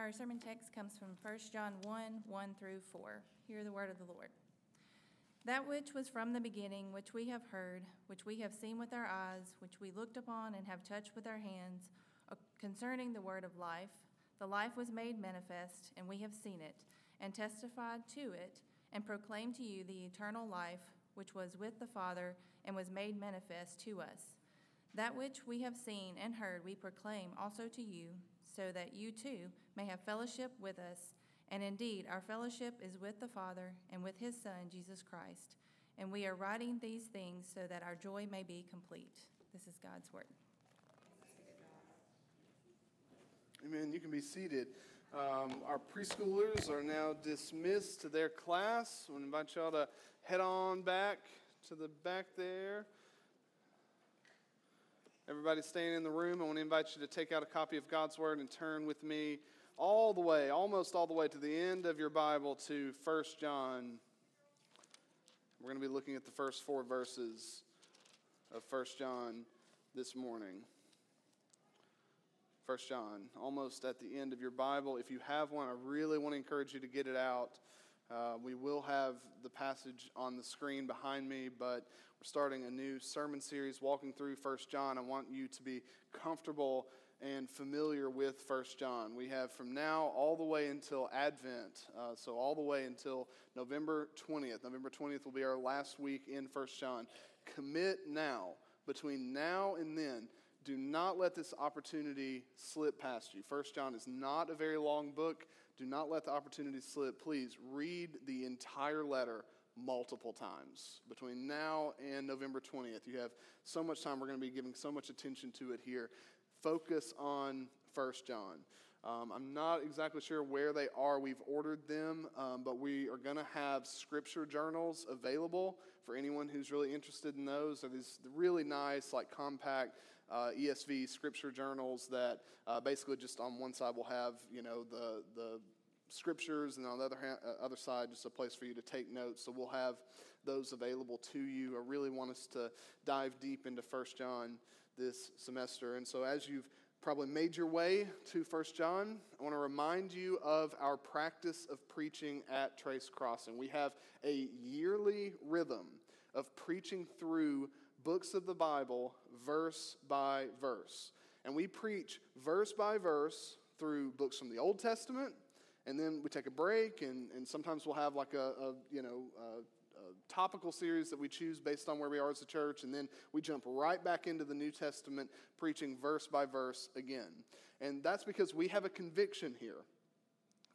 Our sermon text comes from 1 John 1 1 through 4. Hear the word of the Lord. That which was from the beginning, which we have heard, which we have seen with our eyes, which we looked upon and have touched with our hands, uh, concerning the word of life, the life was made manifest, and we have seen it, and testified to it, and proclaimed to you the eternal life, which was with the Father, and was made manifest to us. That which we have seen and heard, we proclaim also to you so that you too may have fellowship with us. And indeed, our fellowship is with the Father and with his Son, Jesus Christ. And we are writing these things so that our joy may be complete. This is God's word. Amen. You can be seated. Um, our preschoolers are now dismissed to their class. I invite y'all to head on back to the back there. Everybody staying in the room, I want to invite you to take out a copy of God's Word and turn with me all the way, almost all the way to the end of your Bible to 1 John. We're going to be looking at the first four verses of 1 John this morning. 1 John, almost at the end of your Bible. If you have one, I really want to encourage you to get it out. Uh, we will have the passage on the screen behind me, but we're starting a new sermon series walking through First John. I want you to be comfortable and familiar with First John. We have from now all the way until Advent, uh, so all the way until November 20th. November 20th will be our last week in First John. Commit now. Between now and then, do not let this opportunity slip past you. First John is not a very long book. Do not let the opportunity slip. Please read the entire letter multiple times between now and November 20th. You have so much time. We're going to be giving so much attention to it here. Focus on First John. Um, I'm not exactly sure where they are. We've ordered them, um, but we are going to have scripture journals available for anyone who's really interested in those. They're these really nice, like compact uh, ESV scripture journals that uh, basically just on one side will have you know the the scriptures, and on the other, hand, uh, other side, just a place for you to take notes. So we'll have those available to you. I really want us to dive deep into First John this semester. And so as you've probably made your way to First John, I want to remind you of our practice of preaching at Trace Crossing. We have a yearly rhythm of preaching through books of the Bible verse by verse. And we preach verse by verse through books from the Old Testament, and then we take a break, and, and sometimes we'll have like a, a you know, a, a topical series that we choose based on where we are as a church, and then we jump right back into the New Testament, preaching verse by verse again. And that's because we have a conviction here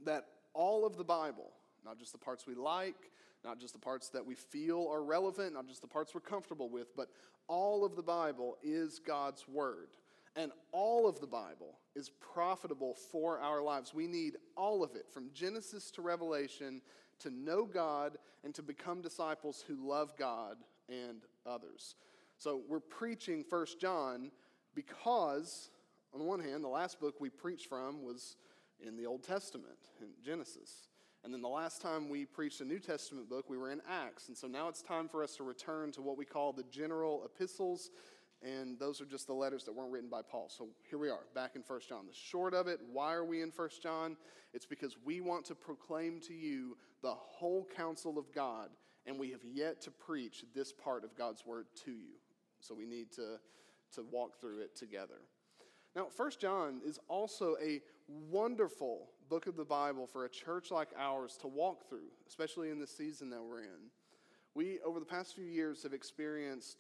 that all of the Bible, not just the parts we like, not just the parts that we feel are relevant, not just the parts we're comfortable with, but all of the Bible is God's Word. And all of the Bible is profitable for our lives. We need all of it, from Genesis to Revelation, to know God and to become disciples who love God and others. So we're preaching First John because, on the one hand, the last book we preached from was in the Old Testament, in Genesis. And then the last time we preached a New Testament book, we were in Acts. And so now it's time for us to return to what we call the general epistles and those are just the letters that weren't written by Paul. So here we are, back in 1 John. The short of it, why are we in 1 John? It's because we want to proclaim to you the whole counsel of God, and we have yet to preach this part of God's word to you. So we need to, to walk through it together. Now, 1 John is also a wonderful book of the Bible for a church like ours to walk through, especially in the season that we're in. We, over the past few years, have experienced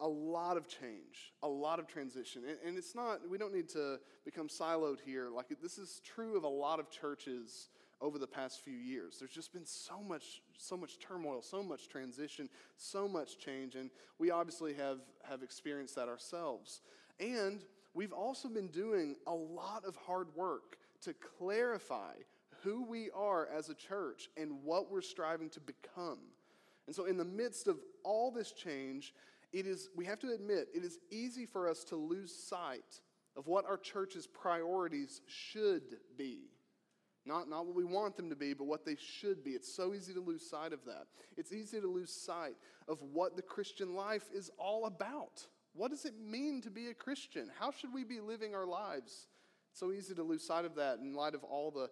a lot of change, a lot of transition. And, and, it's not, we don't need to become siloed here. Like, this is true of a lot of churches over the past few years. There's just been so much, so much turmoil, so much transition, so much change. And we obviously have, have experienced that ourselves. And we've also been doing a lot of hard work to clarify who we are as a church and what we're striving to become. And so, in the midst of all this change, it is, we have to admit, it is easy for us to lose sight of what our church's priorities should be. Not, not what we want them to be, but what they should be. It's so easy to lose sight of that. It's easy to lose sight of what the Christian life is all about. What does it mean to be a Christian? How should we be living our lives? so easy to lose sight of that in light of all the,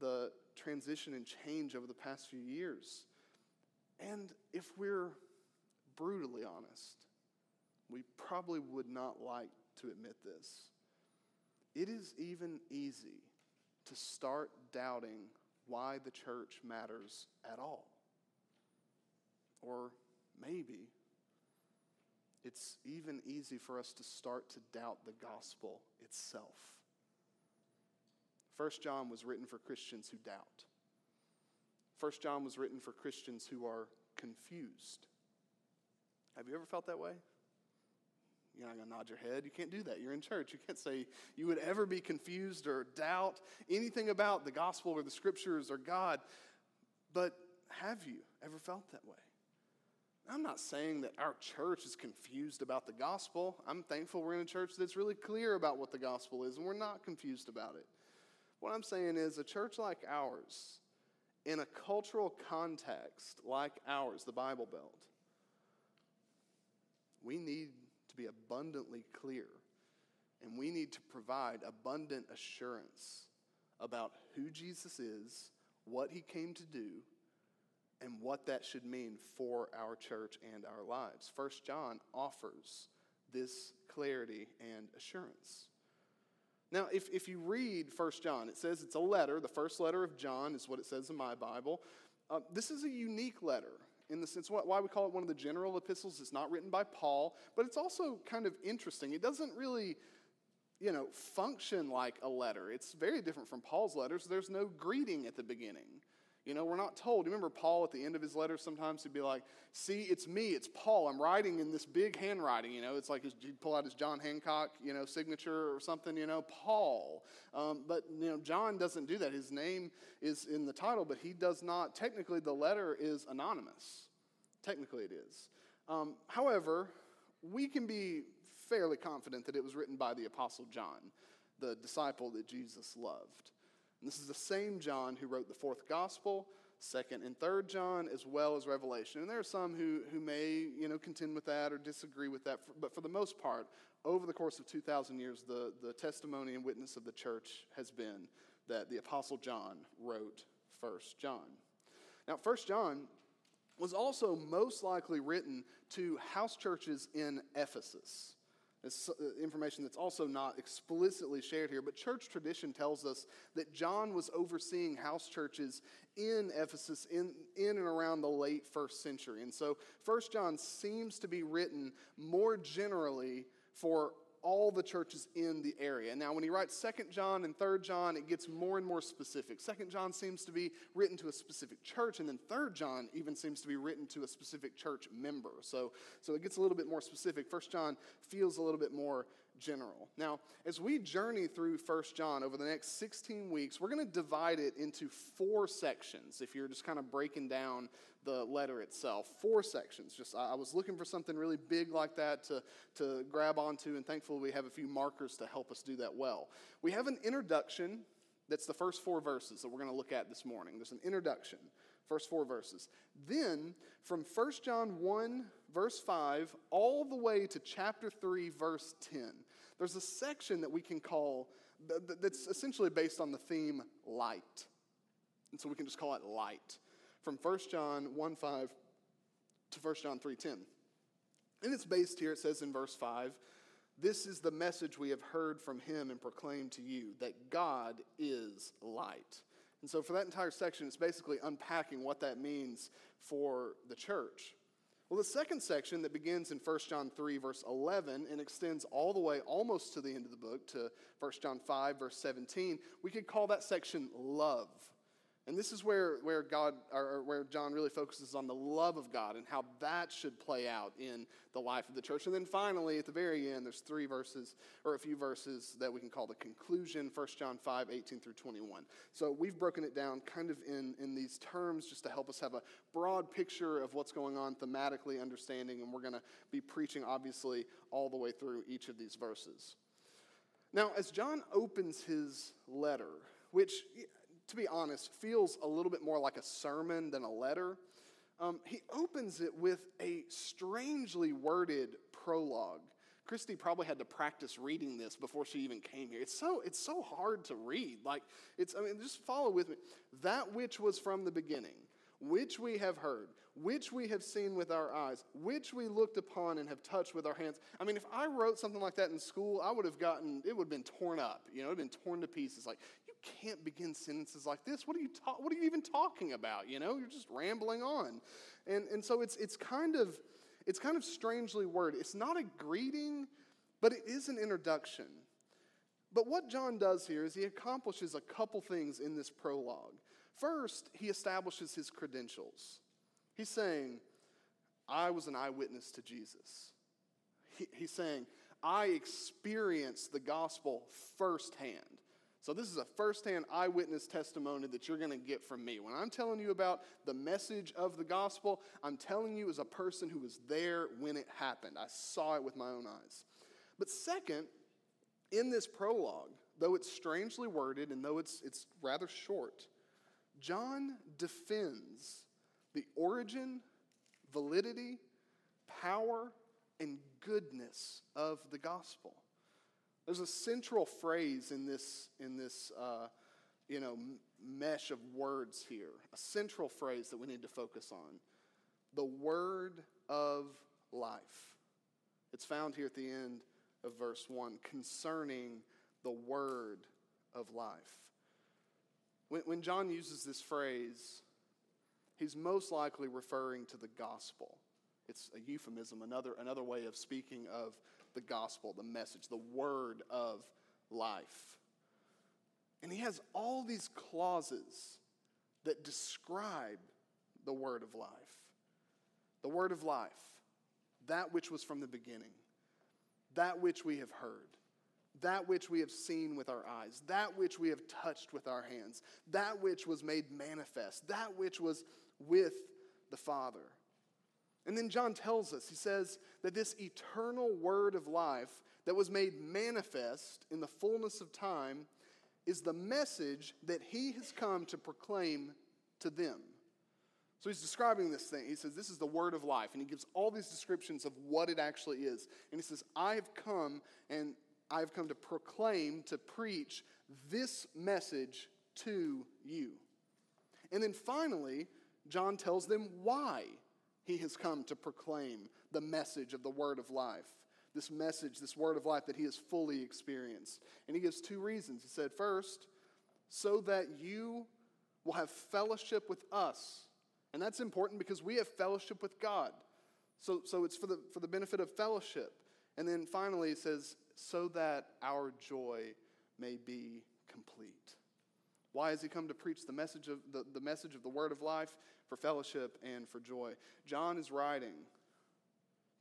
the transition and change over the past few years. And if we're brutally honest, we probably would not like to admit this. It is even easy to start doubting why the church matters at all. Or maybe it's even easy for us to start to doubt the gospel itself. First John was written for Christians who doubt. First John was written for Christians who are confused. Have you ever felt that way? You're not going to nod your head. You can't do that. You're in church. You can't say you would ever be confused or doubt anything about the gospel or the scriptures or God. But have you ever felt that way? I'm not saying that our church is confused about the gospel. I'm thankful we're in a church that's really clear about what the gospel is and we're not confused about it. What I'm saying is, a church like ours, in a cultural context like ours, the Bible Belt, we need to be abundantly clear and we need to provide abundant assurance about who Jesus is, what he came to do, and what that should mean for our church and our lives. First John offers this clarity and assurance. Now, if, if you read First John, it says it's a letter. The first letter of John is what it says in my Bible. Uh, this is a unique letter in the sense why we call it one of the general epistles. It's not written by Paul, but it's also kind of interesting. It doesn't really, you know, function like a letter. It's very different from Paul's letters. There's no greeting at the beginning. You know, we're not told. You remember Paul at the end of his letter sometimes he'd be like, See, it's me, it's Paul. I'm writing in this big handwriting. You know, it's like he'd pull out his John Hancock, you know, signature or something, you know, Paul. Um, but, you know, John doesn't do that. His name is in the title, but he does not. Technically, the letter is anonymous. Technically, it is. Um, however, we can be fairly confident that it was written by the Apostle John, the disciple that Jesus loved. And this is the same John who wrote the fourth gospel, second and third John, as well as Revelation. And there are some who, who may, you know, contend with that or disagree with that. But for the most part, over the course of 2,000 years, the, the testimony and witness of the church has been that the Apostle John wrote First John. Now, First John was also most likely written to house churches in Ephesus. It's uh, information that's also not explicitly shared here, but church tradition tells us that John was overseeing house churches in Ephesus in, in and around the late first century. And so, First John seems to be written more generally for all the churches in the area. Now, when he writes Second John and Third John, it gets more and more specific. Second John seems to be written to a specific church, and then Third John even seems to be written to a specific church member. So, so it gets a little bit more specific. First John feels a little bit more general. Now, as we journey through First John over the next 16 weeks, we're going to divide it into four sections. If you're just kind of breaking down the letter itself, four sections. Just I was looking for something really big like that to, to grab onto, and thankfully we have a few markers to help us do that well. We have an introduction. That's the first four verses that we're going to look at this morning. There's an introduction, first four verses. Then, from 1 John 1, verse 5, all the way to chapter 3, verse 10, there's a section that we can call, that's essentially based on the theme light. And so we can just call it light. From 1 John 1 5 to 1 John 3 10. And it's based here, it says in verse 5, this is the message we have heard from him and proclaimed to you that God is light. And so, for that entire section, it's basically unpacking what that means for the church. Well, the second section that begins in 1 John 3, verse 11, and extends all the way almost to the end of the book to 1 John 5, verse 17, we could call that section love. And this is where, where God or where John really focuses on the love of God and how that should play out in the life of the church. And then finally, at the very end, there's three verses or a few verses that we can call the conclusion, 1 John 5, 18 through 21. So we've broken it down kind of in, in these terms just to help us have a broad picture of what's going on thematically, understanding, and we're going to be preaching obviously all the way through each of these verses. Now, as John opens his letter, which to be honest, feels a little bit more like a sermon than a letter. Um, he opens it with a strangely worded prologue Christy probably had to practice reading this before she even came here. It's so, it's so hard to read. Like, it's, I mean, just follow with me. That which was from the beginning, which we have heard, which we have seen with our eyes, which we looked upon and have touched with our hands. I mean, if I wrote something like that in school, I would have gotten, it would have been torn up. You know, it would have been torn to pieces. Like, can't begin sentences like this. What are you, ta- what are you even talking about? You know, you're just rambling on. And, and so it's, it's kind of, it's kind of strangely worded. It's not a greeting, but it is an introduction. But what John does here is he accomplishes a couple things in this prologue. First, he establishes his credentials. He's saying, I was an eyewitness to Jesus. He, he's saying, I experienced the gospel firsthand. So, this is a firsthand eyewitness testimony that you're going to get from me. When I'm telling you about the message of the gospel, I'm telling you as a person who was there when it happened. I saw it with my own eyes. But, second, in this prologue, though it's strangely worded and though it's, it's rather short, John defends the origin, validity, power, and goodness of the gospel. There's a central phrase in this, in this uh, you know, mesh of words here, a central phrase that we need to focus on. The word of life. It's found here at the end of verse 1 concerning the word of life. When, when John uses this phrase, he's most likely referring to the gospel. It's a euphemism, another, another way of speaking of the gospel, the message, the word of life. And he has all these clauses that describe the word of life. The word of life, that which was from the beginning, that which we have heard, that which we have seen with our eyes, that which we have touched with our hands, that which was made manifest, that which was with the Father. And then John tells us, he says that this eternal word of life that was made manifest in the fullness of time is the message that he has come to proclaim to them. So he's describing this thing. He says, This is the word of life. And he gives all these descriptions of what it actually is. And he says, I have come and I have come to proclaim, to preach this message to you. And then finally, John tells them why he has come to proclaim the message of the word of life. This message, this word of life that he has fully experienced. And he gives two reasons. He said, first, so that you will have fellowship with us. And that's important because we have fellowship with God. So, so it's for the, for the benefit of fellowship. And then finally, he says, so that our joy may be complete. Why has he come to preach the message of the, the message of the word of life? for fellowship and for joy. John is writing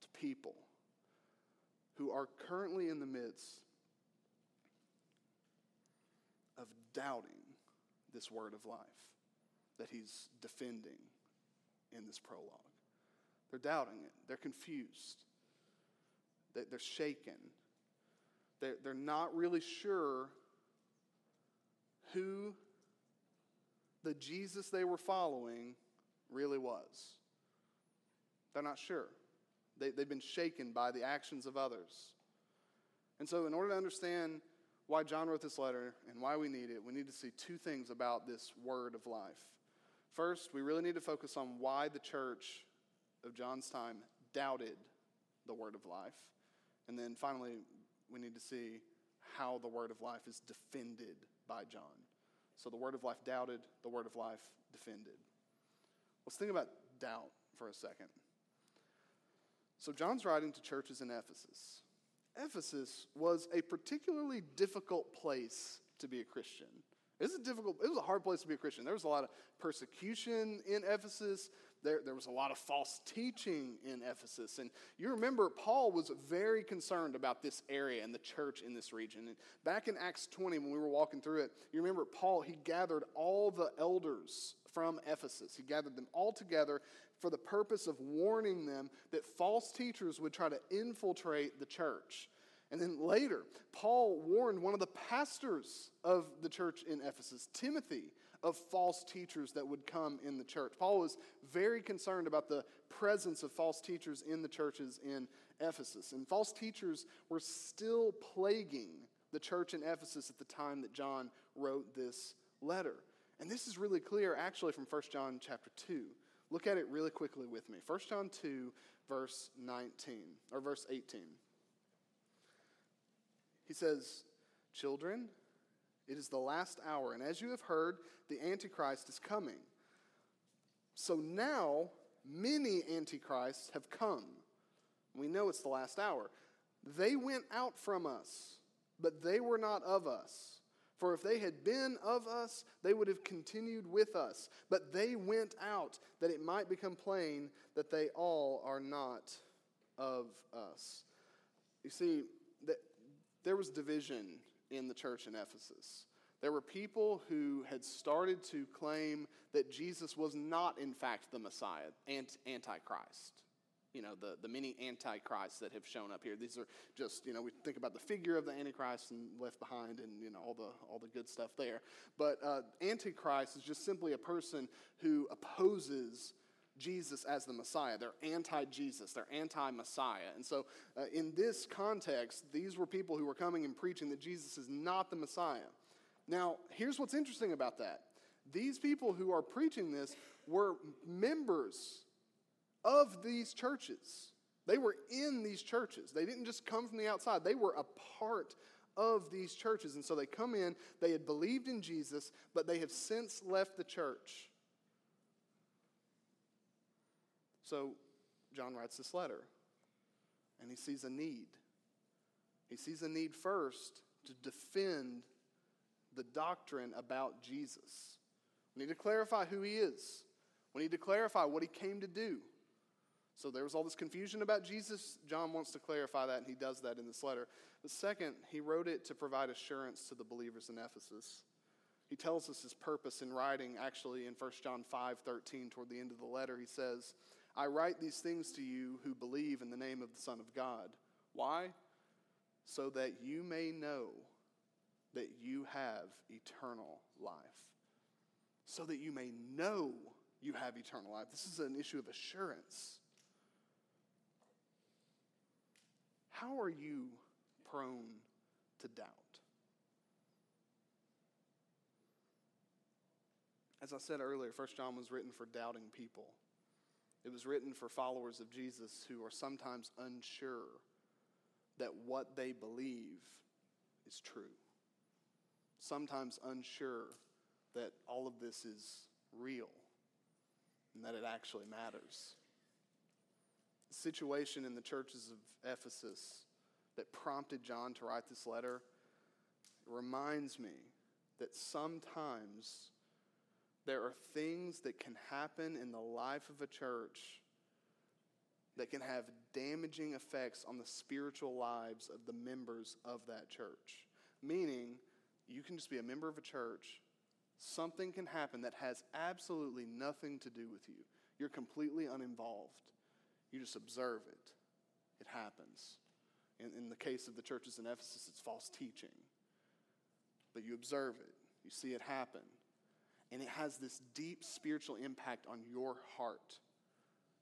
to people who are currently in the midst of doubting this word of life that he's defending in this prologue. They're doubting it, they're confused, they're shaken, they're not really sure who the Jesus they were following really was. They're not sure. They, they've been shaken by the actions of others. And so, in order to understand why John wrote this letter and why we need it, we need to see two things about this word of life. First, we really need to focus on why the church of John's time doubted the word of life. And then finally, we need to see how the word of life is defended by John. So the word of life doubted, the word of life defended. Let's think about doubt for a second. So, John's writing to churches in Ephesus. Ephesus was a particularly difficult place to be a Christian. It was a difficult, it was a hard place to be a Christian. There was a lot of persecution in Ephesus. There, there was a lot of false teaching in Ephesus. And you remember, Paul was very concerned about this area and the church in this region. And back in Acts 20, when we were walking through it, you remember Paul, he gathered all the elders from Ephesus. He gathered them all together for the purpose of warning them that false teachers would try to infiltrate the church. And then later, Paul warned one of the pastors of the church in Ephesus, Timothy, of false teachers that would come in the church. Paul was very concerned about the presence of false teachers in the churches in Ephesus. And false teachers were still plaguing the church in Ephesus at the time that John wrote this letter. And this is really clear actually from 1 John chapter 2. Look at it really quickly with me. 1 John 2, verse 19, or verse 18. He says, Children, it is the last hour, and as you have heard, the Antichrist is coming. So now, many Antichrists have come. We know it's the last hour. They went out from us, but they were not of us. For if they had been of us, they would have continued with us. But they went out, that it might become plain that they all are not of us. You see, that there was division in the church in Ephesus. There were people who had started to claim that Jesus was not, in fact, the Messiah, Antichrist you know, the, the many antichrists that have shown up here. These are just, you know, we think about the figure of the antichrist and left behind and, you know, all the, all the good stuff there. But uh, antichrist is just simply a person who opposes Jesus as the Messiah. They're anti Jesus, they're anti Messiah. And so, uh, in this context, these were people who were coming and preaching that Jesus is not the Messiah. Now, here's what's interesting about that these people who are preaching this were members of these churches. They were in these churches. They didn't just come from the outside, they were a part of these churches. And so they come in, they had believed in Jesus, but they have since left the church. So John writes this letter, and he sees a need. He sees a need first to defend the doctrine about Jesus. We need to clarify who he is. We need to clarify what he came to do. So there was all this confusion about Jesus. John wants to clarify that, and he does that in this letter. But second, he wrote it to provide assurance to the believers in Ephesus. He tells us his purpose in writing, actually, in 1 John 5 13, toward the end of the letter. He says, I write these things to you who believe in the name of the Son of God. Why? So that you may know that you have eternal life. So that you may know you have eternal life. This is an issue of assurance. How are you prone to doubt? As I said earlier, 1 John was written for doubting people. It was written for followers of Jesus who are sometimes unsure that what they believe is true. Sometimes unsure that all of this is real and that it actually matters The situation in the churches of Ephesus that prompted John to write this letter reminds me that sometimes there are things that can happen in the life of a church that can have damaging effects on the spiritual lives of the members of that church. Meaning, you can just be a member of a church, something can happen that has absolutely nothing to do with you. You're completely uninvolved. You just observe it. It happens. In, in the case of the churches in Ephesus, it's false teaching. But you observe it, you see it happen. And it has this deep spiritual impact on your heart.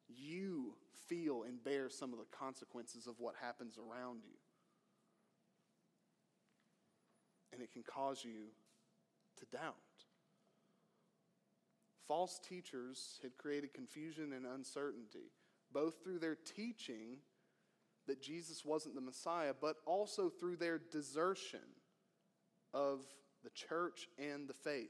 You feel and bear some of the consequences of what happens around you. And it can cause you to doubt. False teachers had created confusion and uncertainty both through their teaching that Jesus wasn't the Messiah, but also through their desertion of the church and the faith.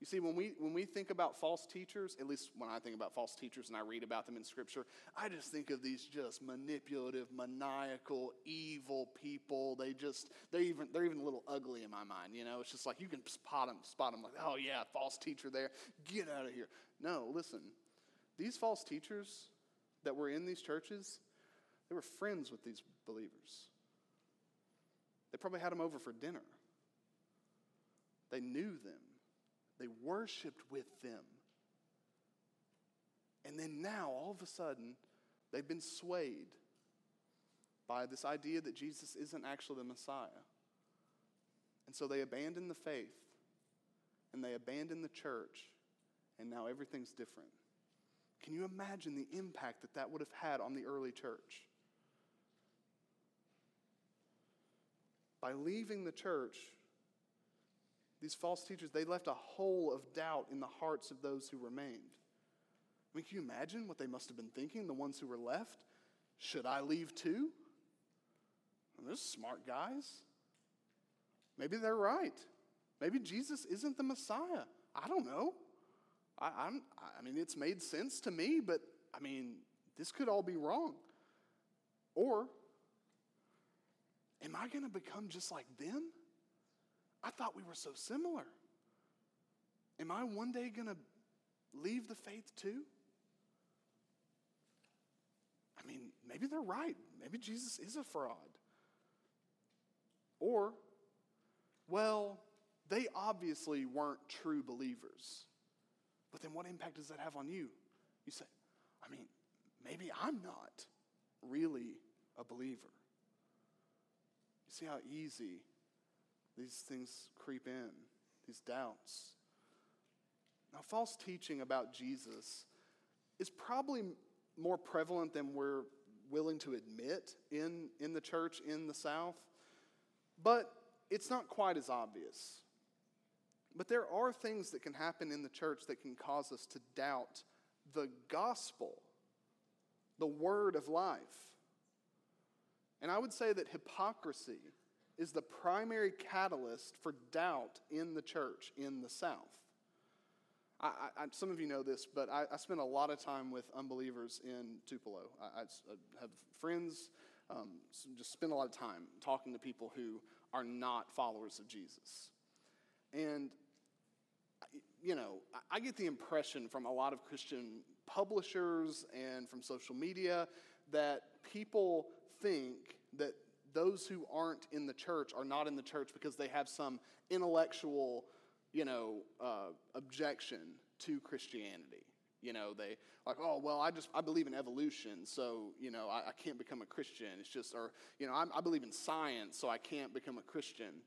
You see, when we, when we think about false teachers, at least when I think about false teachers and I read about them in Scripture, I just think of these just manipulative, maniacal, evil people. They just, they're even, they're even a little ugly in my mind, you know? It's just like you can spot them, spot them like, oh yeah, false teacher there, get out of here. No, listen, these false teachers, that were in these churches, they were friends with these believers. They probably had them over for dinner. They knew them, they worshiped with them. And then now, all of a sudden, they've been swayed by this idea that Jesus isn't actually the Messiah. And so they abandon the faith and they abandon the church, and now everything's different. Can you imagine the impact that that would have had on the early church? By leaving the church, these false teachers, they left a hole of doubt in the hearts of those who remained. I mean, can you imagine what they must have been thinking, the ones who were left? Should I leave too? Well, they're smart guys. Maybe they're right. Maybe Jesus isn't the Messiah. I don't know. I, I'm, I mean, it's made sense to me, but I mean, this could all be wrong. Or, am I going to become just like them? I thought we were so similar. Am I one day going to leave the faith too? I mean, maybe they're right. Maybe Jesus is a fraud. Or, well, they obviously weren't true believers. But then what impact does that have on you? You say, I mean, maybe I'm not really a believer. You see how easy these things creep in, these doubts. Now, false teaching about Jesus is probably more prevalent than we're willing to admit in, in the church in the South, but it's not quite as obvious. But there are things that can happen in the church that can cause us to doubt the gospel, the word of life. And I would say that hypocrisy is the primary catalyst for doubt in the church in the South. I, I, some of you know this, but I, I, spend a lot of time with unbelievers in Tupelo. I, have friends, um, just spend a lot of time talking to people who are not followers of Jesus. And, you know, I get the impression from a lot of Christian publishers and from social media that people think that those who aren't in the church are not in the church because they have some intellectual, you know, uh, objection to Christianity. You know, they like, oh, well, I just, I believe in evolution, so, you know, I, I can't become a Christian. It's just, or, you know, I'm, I believe in science, so I can't become a Christian.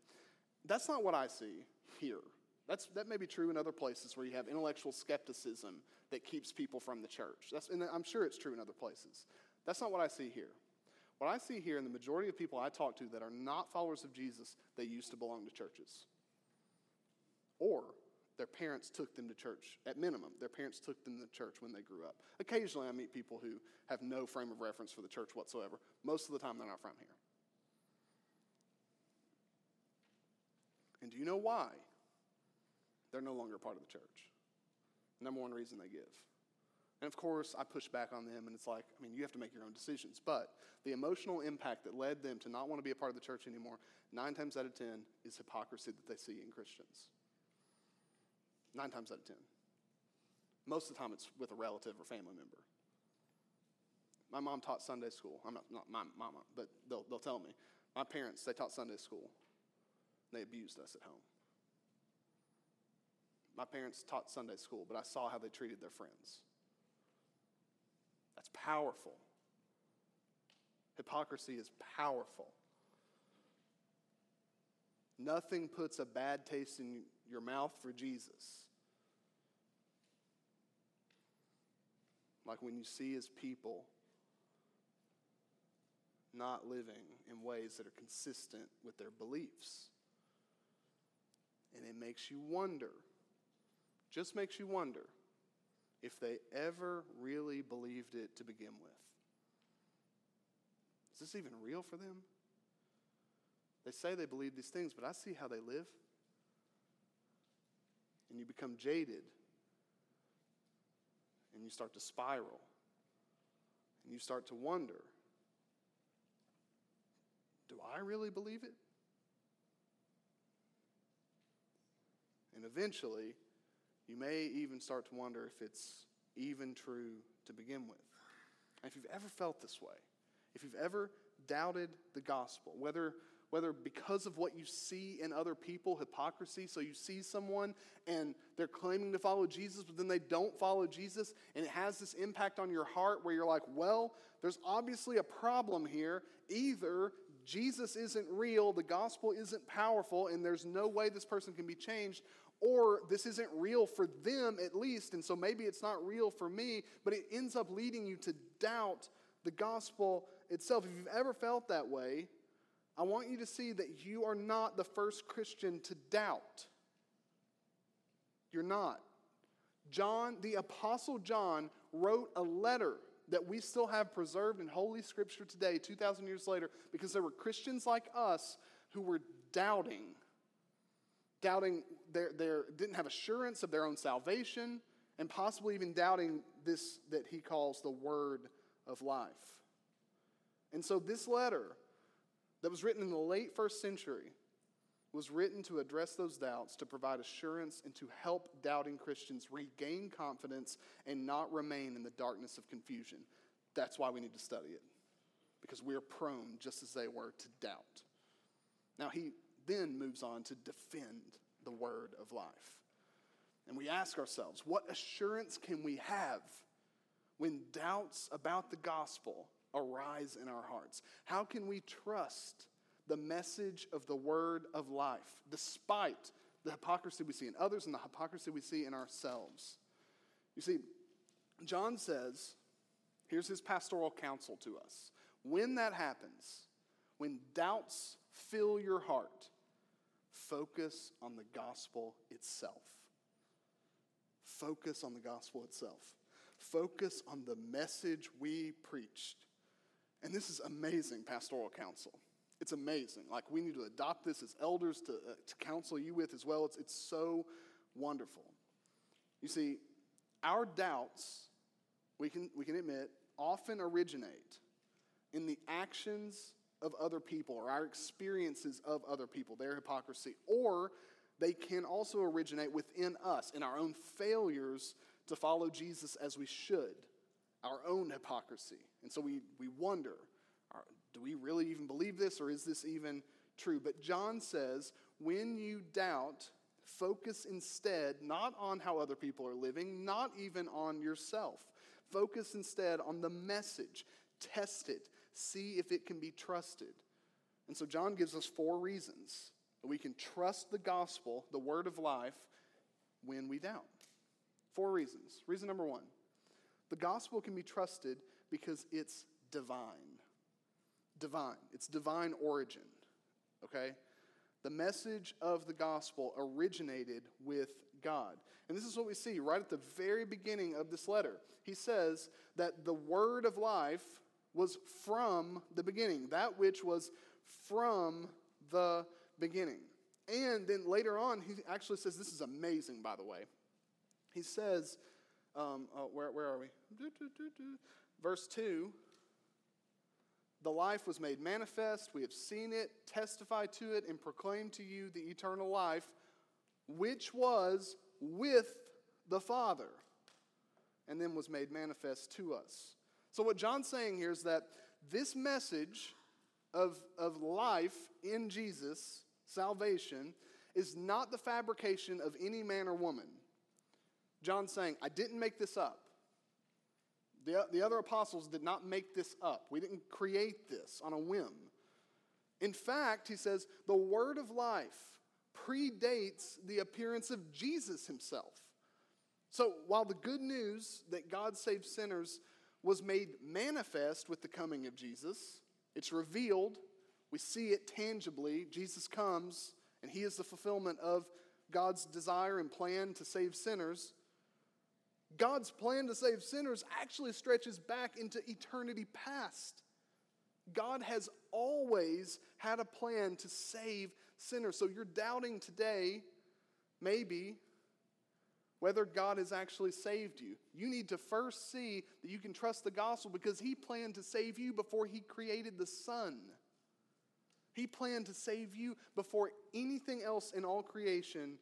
That's not what I see here. That's, that may be true in other places where you have intellectual skepticism that keeps people from the church. That's, and I'm sure it's true in other places. That's not what I see here. What I see here in the majority of people I talk to that are not followers of Jesus, they used to belong to churches. Or their parents took them to church, at minimum. Their parents took them to church when they grew up. Occasionally, I meet people who have no frame of reference for the church whatsoever. Most of the time, they're not from here. And do you know why they're no longer part of the church? Number one reason they give and of course, I push back on them, and it's like, I mean, you have to make your own decisions. But the emotional impact that led them to not want to be a part of the church anymore, nine times out of ten, is hypocrisy that they see in Christians. Nine times out of ten. Most of the time, it's with a relative or family member. My mom taught Sunday school. I'm not, not my mama, but they'll, they'll tell me. My parents, they taught Sunday school. They abused us at home. My parents taught Sunday school, but I saw how they treated their friends. That's powerful. Hypocrisy is powerful. Nothing puts a bad taste in your mouth for Jesus. Like when you see his people not living in ways that are consistent with their beliefs. And it makes you wonder, just makes you wonder if they ever really believed it to begin with. Is this even real for them? They say they believe these things, but I see how they live. And you become jaded. And you start to spiral. And you start to wonder do I really believe it? And eventually, you may even start to wonder if it's even true to begin with. And if you've ever felt this way, if you've ever doubted the gospel, whether whether because of what you see in other people, hypocrisy, so you see someone and they're claiming to follow Jesus, but then they don't follow Jesus, and it has this impact on your heart where you're like, well, there's obviously a problem here. Either Jesus isn't real, the gospel isn't powerful, and there's no way this person can be changed, or this isn't real for them at least, and so maybe it's not real for me, but it ends up leading you to doubt the gospel itself. If you've ever felt that way, I want you to see that you are not the first Christian to doubt. You're not. John, the Apostle John, wrote a letter that we still have preserved in Holy Scripture today, 2,000 years later, because there were Christians like us who were doubting. Doubting, they didn't have assurance of their own salvation, and possibly even doubting this that he calls the word of life. And so, this letter that was written in the late first century was written to address those doubts, to provide assurance, and to help doubting Christians regain confidence and not remain in the darkness of confusion. That's why we need to study it, because we are prone, just as they were, to doubt. Now, he then moves on to defend the word of life. And we ask ourselves, what assurance can we have when doubts about the gospel arise in our hearts? How can we trust the message of the word of life, despite the hypocrisy we see in others and the hypocrisy we see in ourselves? You see, John says, here's his pastoral counsel to us. When that happens, when doubts fill your heart, focus on the gospel itself. Focus on the gospel itself. Focus on the message we preached. And this is amazing pastoral counsel. It's amazing. Like, we need to adopt this as elders to, uh, to counsel you with as well. It's, it's so wonderful. You see, our doubts, we can, we can admit, often originate in the actions of other people or our experiences of other people, their hypocrisy, or they can also originate within us in our own failures to follow Jesus as we should, our own hypocrisy. And so we, we wonder do we really even believe this or is this even true? But John says, when you doubt, focus instead not on how other people are living, not even on yourself. Focus instead on the message. Test it, see if it can be trusted. And so John gives us four reasons that we can trust the gospel, the word of life, when we doubt. Four reasons. Reason number one the gospel can be trusted because it's divine. Divine. It's divine origin. Okay? The message of the gospel originated with God. And this is what we see right at the very beginning of this letter. He says that the word of life was from the beginning, that which was from the beginning. And then later on, he actually says, This is amazing, by the way. He says, um, oh, where, where are we? Verse 2 The life was made manifest. We have seen it, testified to it, and proclaimed to you the eternal life, which was with the Father, and then was made manifest to us. So, what John's saying here is that this message of, of life in Jesus salvation is not the fabrication of any man or woman. John's saying, I didn't make this up. The, the other apostles did not make this up. We didn't create this on a whim. In fact, he says, the word of life predates the appearance of Jesus himself. So while the good news that God saves sinners was made manifest with the coming of Jesus, it's revealed we see it tangibly. Jesus comes, and he is the fulfillment of God's desire and plan to save sinners. God's plan to save sinners actually stretches back into eternity past. God has always had a plan to save sinners. So you're doubting today, maybe, whether God has actually saved you. You need to first see that you can trust the gospel because He planned to save you before He created the sun. He planned to save you before anything else in all creation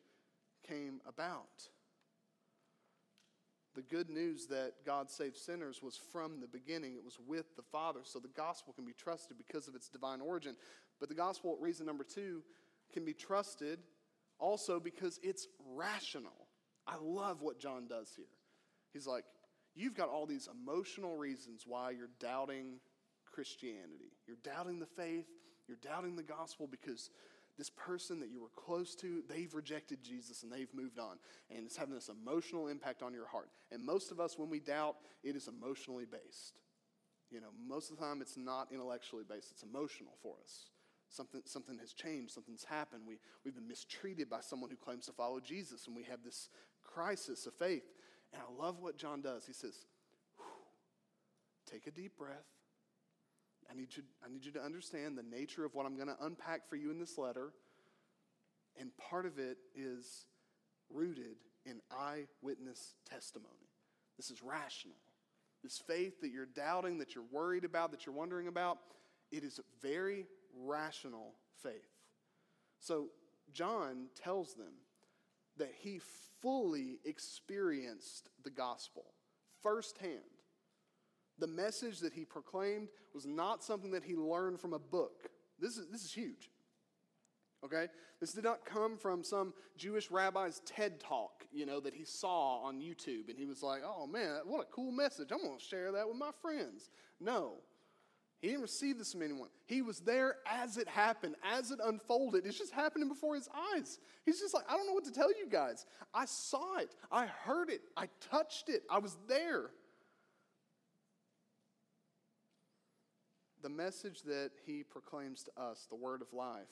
came about. The good news that God saved sinners was from the beginning. It was with the Father. So the gospel can be trusted because of its divine origin. But the gospel, reason number two, can be trusted also because it's rational. I love what John does here. He's like, You've got all these emotional reasons why you're doubting Christianity. You're doubting the faith. You're doubting the gospel because this person that you were close to, they've rejected Jesus and they've moved on. And it's having this emotional impact on your heart. And most of us, when we doubt, it is emotionally based. You know, most of the time it's not intellectually based, it's emotional for us. Something, something has changed, something's happened. We, we've been mistreated by someone who claims to follow Jesus, and we have this crisis of faith. And I love what John does. He says, Take a deep breath. I need, you, I need you to understand the nature of what I'm going to unpack for you in this letter. And part of it is rooted in eyewitness testimony. This is rational. This faith that you're doubting, that you're worried about, that you're wondering about, it is very rational faith. So John tells them that he fully experienced the gospel firsthand. The message that he proclaimed was not something that he learned from a book. This is, this is huge. Okay? This did not come from some Jewish rabbi's TED talk, you know, that he saw on YouTube and he was like, oh man, what a cool message. I'm going to share that with my friends. No. He didn't receive this from anyone. He was there as it happened, as it unfolded. It's just happening before his eyes. He's just like, I don't know what to tell you guys. I saw it. I heard it. I touched it. I was there. The message that he proclaims to us, the word of life,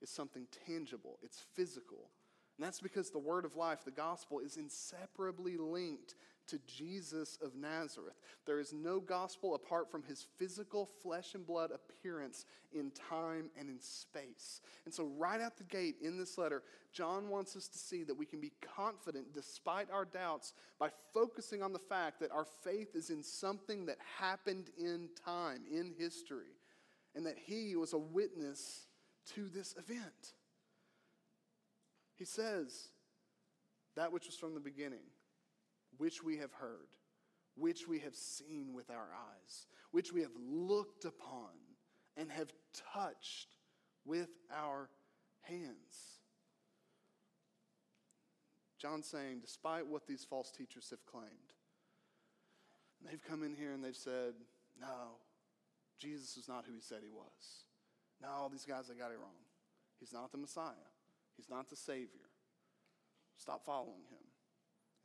is something tangible, it's physical. And that's because the word of life, the gospel, is inseparably linked to Jesus of Nazareth. There is no gospel apart from his physical flesh and blood appearance in time and in space. And so, right out the gate in this letter, John wants us to see that we can be confident despite our doubts by focusing on the fact that our faith is in something that happened in time, in history, and that he was a witness to this event. He says, that which was from the beginning which we have heard, which we have seen with our eyes, which we have looked upon and have touched with our hands. John's saying, despite what these false teachers have claimed, they've come in here and they've said, no, Jesus is not who he said he was. No, these guys, they got it wrong. He's not the Messiah. He's not the Savior. Stop following him.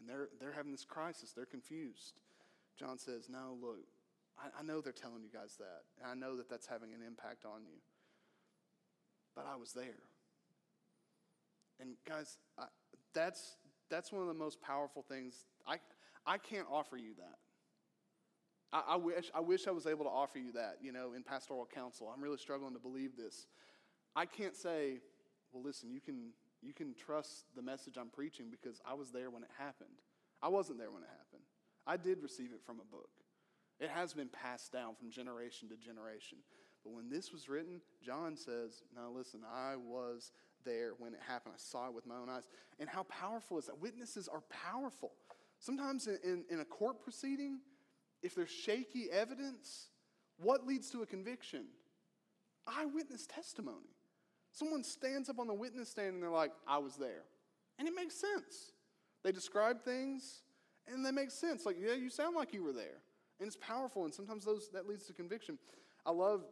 And they're, they're having this crisis. They're confused. John says, No, look, I, I know they're telling you guys that. And I know that that's having an impact on you. But I was there. And guys, I, that's, that's one of the most powerful things. I, I can't offer you that. I, I, wish, I wish I was able to offer you that, you know, in pastoral counsel. I'm really struggling to believe this. I can't say, well, listen, you can, you can trust the message I'm preaching because I was there when it happened. I wasn't there when it happened. I did receive it from a book. It has been passed down from generation to generation. But when this was written, John says, Now listen, I was there when it happened. I saw it with my own eyes. And how powerful is that? Witnesses are powerful. Sometimes in, in, in a court proceeding, if there's shaky evidence, what leads to a conviction? Eyewitness testimony. Someone stands up on the witness stand and they're like, I was there. And it makes sense. They describe things and they make sense. Like, yeah, you sound like you were there. And it's powerful, and sometimes those, that leads to conviction. I love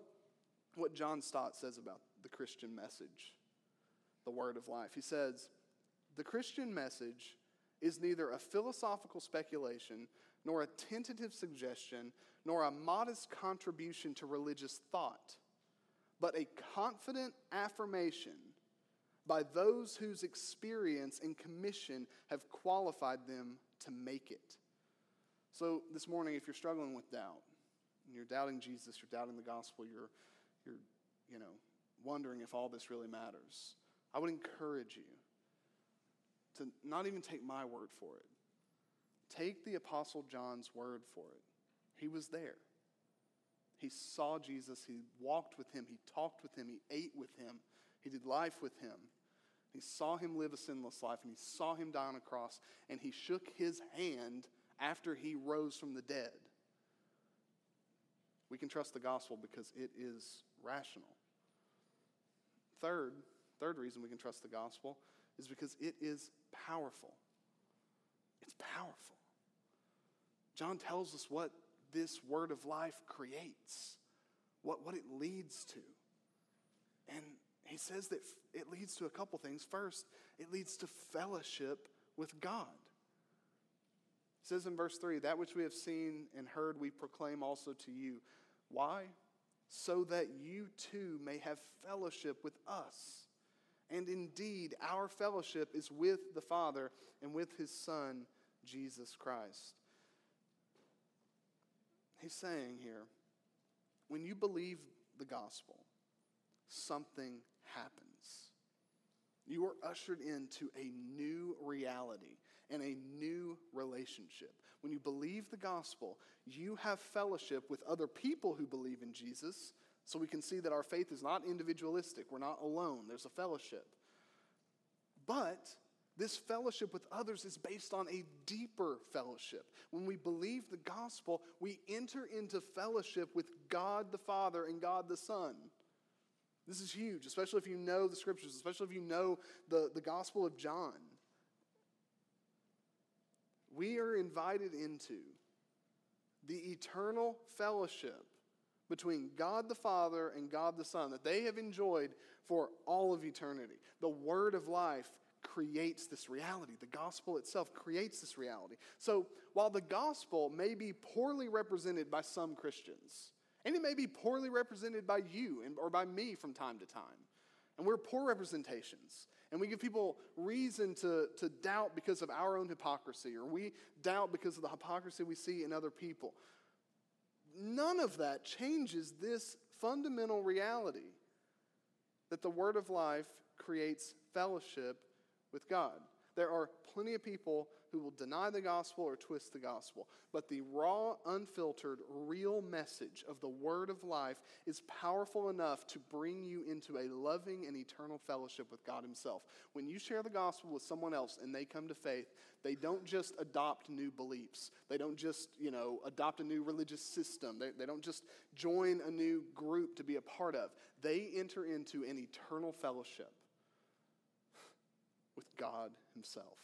what John Stott says about the Christian message, the word of life. He says, The Christian message is neither a philosophical speculation, nor a tentative suggestion, nor a modest contribution to religious thought but a confident affirmation by those whose experience and commission have qualified them to make it. So, this morning, if you're struggling with doubt, and you're doubting Jesus, you're doubting the gospel, you're, you're you know, wondering if all this really matters, I would encourage you to not even take my word for it. Take the Apostle John's word for it. He was there. He saw Jesus. He walked with him. He talked with him. He ate with him. He did life with him. He saw him live a sinless life and he saw him die on a cross and he shook his hand after he rose from the dead. We can trust the gospel because it is rational. Third, third reason we can trust the gospel is because it is powerful. It's powerful. John tells us what this word of life creates, what, what it leads to. And he says that it leads to a couple things. First, it leads to fellowship with God. It says in verse 3 that which we have seen and heard we proclaim also to you. Why? so that you too may have fellowship with us. And indeed, our fellowship is with the Father and with his Son, Jesus Christ. He's saying here, when you believe the gospel, something happens. You are ushered into a new reality and a new relationship. When you believe the gospel, you have fellowship with other people who believe in Jesus. So we can see that our faith is not individualistic. We're not alone. There's a fellowship. But this fellowship with others is based on a deeper fellowship. When we believe the gospel, we enter into fellowship with God the Father and God the Son. This is huge, especially if you know the scriptures, especially if you know the, the Gospel of John. We are invited into the eternal fellowship between God the Father and God the Son that they have enjoyed for all of eternity. The Word of life creates this reality. The gospel itself creates this reality. So while the gospel may be poorly represented by some Christians, and it may be poorly represented by you and, or by me from time to time. And we're poor representations. And we give people reason to, to doubt because of our own hypocrisy, or we doubt because of the hypocrisy we see in other people. None of that changes this fundamental reality that the Word of life creates fellowship with God. There are plenty of people who will deny the gospel or twist the gospel. But the raw, unfiltered, real message of the word of life is powerful enough to bring you into a loving and eternal fellowship with God Himself. When you share the gospel with someone else and they come to faith, they don't just adopt new beliefs. They don't just, you know, adopt a new religious system. They, they don't just join a new group to be a part of. They enter into an eternal fellowship with God Himself.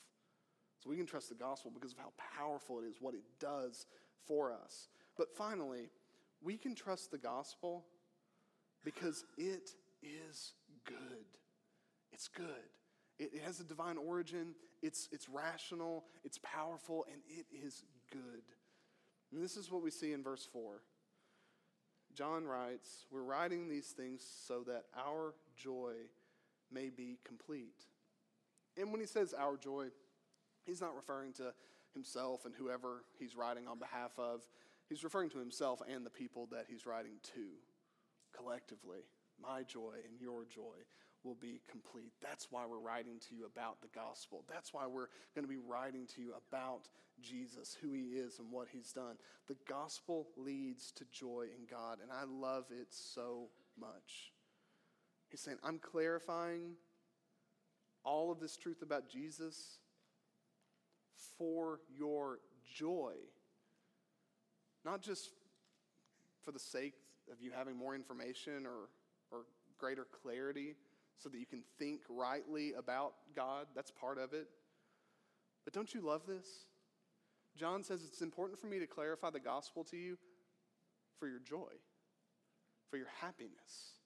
So we can trust the gospel because of how powerful it is, what it does for us. But finally, we can trust the gospel because it is good. It's good. It, it has a divine origin, it's, it's rational, it's powerful, and it is good. And this is what we see in verse 4. John writes, We're writing these things so that our joy may be complete. And when he says our joy, He's not referring to himself and whoever he's writing on behalf of. He's referring to himself and the people that he's writing to collectively. My joy and your joy will be complete. That's why we're writing to you about the gospel. That's why we're going to be writing to you about Jesus, who he is and what he's done. The gospel leads to joy in God, and I love it so much. He's saying, I'm clarifying all of this truth about Jesus for your joy. Not just for the sake of you having more information or, or greater clarity so that you can think rightly about God. That's part of it. But don't you love this? John says it's important for me to clarify the gospel to you for your joy, for your happiness,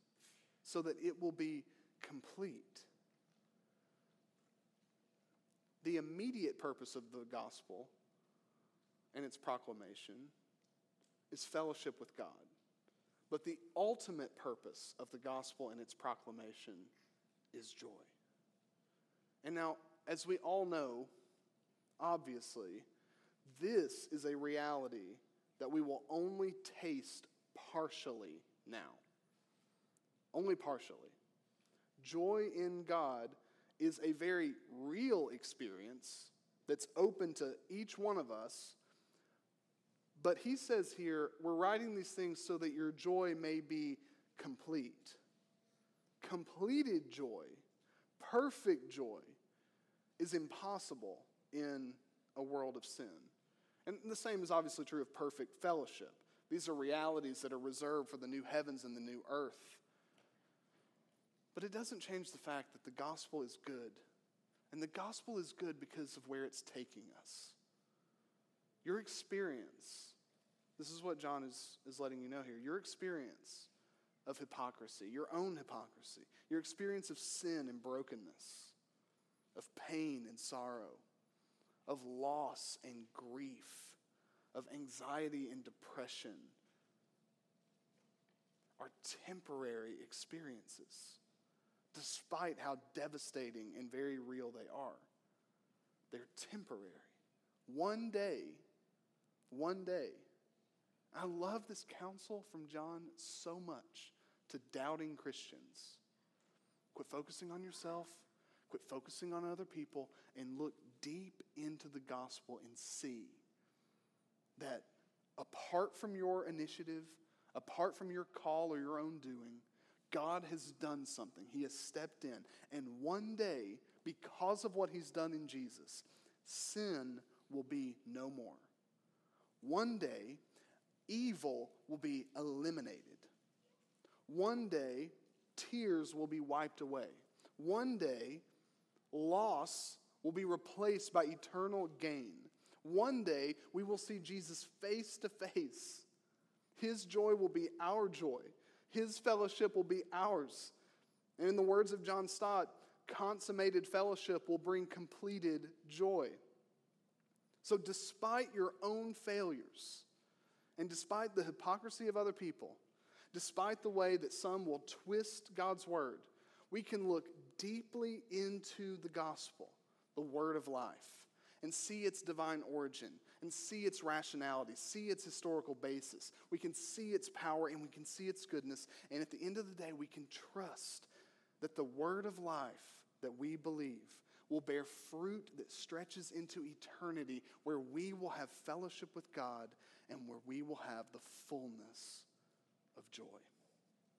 so that it will be complete. The immediate purpose of the gospel and its proclamation is fellowship with God. But the ultimate purpose of the gospel and its proclamation is joy. And now, as we all know, obviously, this is a reality that we will only taste partially now. Only partially. Joy in God is a very real experience that's open to each one of us. But he says here, we're writing these things so that your joy may be complete. Completed joy, perfect joy, is impossible in a world of sin. And the same is obviously true of perfect fellowship. These are realities that are reserved for the new heavens and the new earth. But it doesn't change the fact that the gospel is good. And the gospel is good because of where it's taking us. Your experience, this is what John is, is letting you know here. Your experience of hypocrisy, your own hypocrisy, your experience of sin and brokenness, of pain and sorrow, of loss and grief, of anxiety and depression are temporary experiences, despite how devastating and very real they are. They're temporary. One day, one day, I love this counsel from John so much to doubting Christians. Quit focusing on yourself, quit focusing on other people, and look deep into the gospel and see that apart from your initiative, apart from your call or your own doing, God has done something. He has stepped in. And one day, because of what He's done in Jesus, sin will be no more. One day, evil will be eliminated. One day, tears will be wiped away. One day, loss will be replaced by eternal gain. One day, we will see Jesus face to face. His joy will be our joy, His fellowship will be ours. And in the words of John Stott, consummated fellowship will bring completed joy. So, despite your own failures, and despite the hypocrisy of other people, despite the way that some will twist God's word, we can look deeply into the gospel, the word of life, and see its divine origin, and see its rationality, see its historical basis. We can see its power and we can see its goodness. And at the end of the day, we can trust that the word of life that we believe will bear fruit that stretches into eternity, where we will have fellowship with God and where we will have the fullness of joy.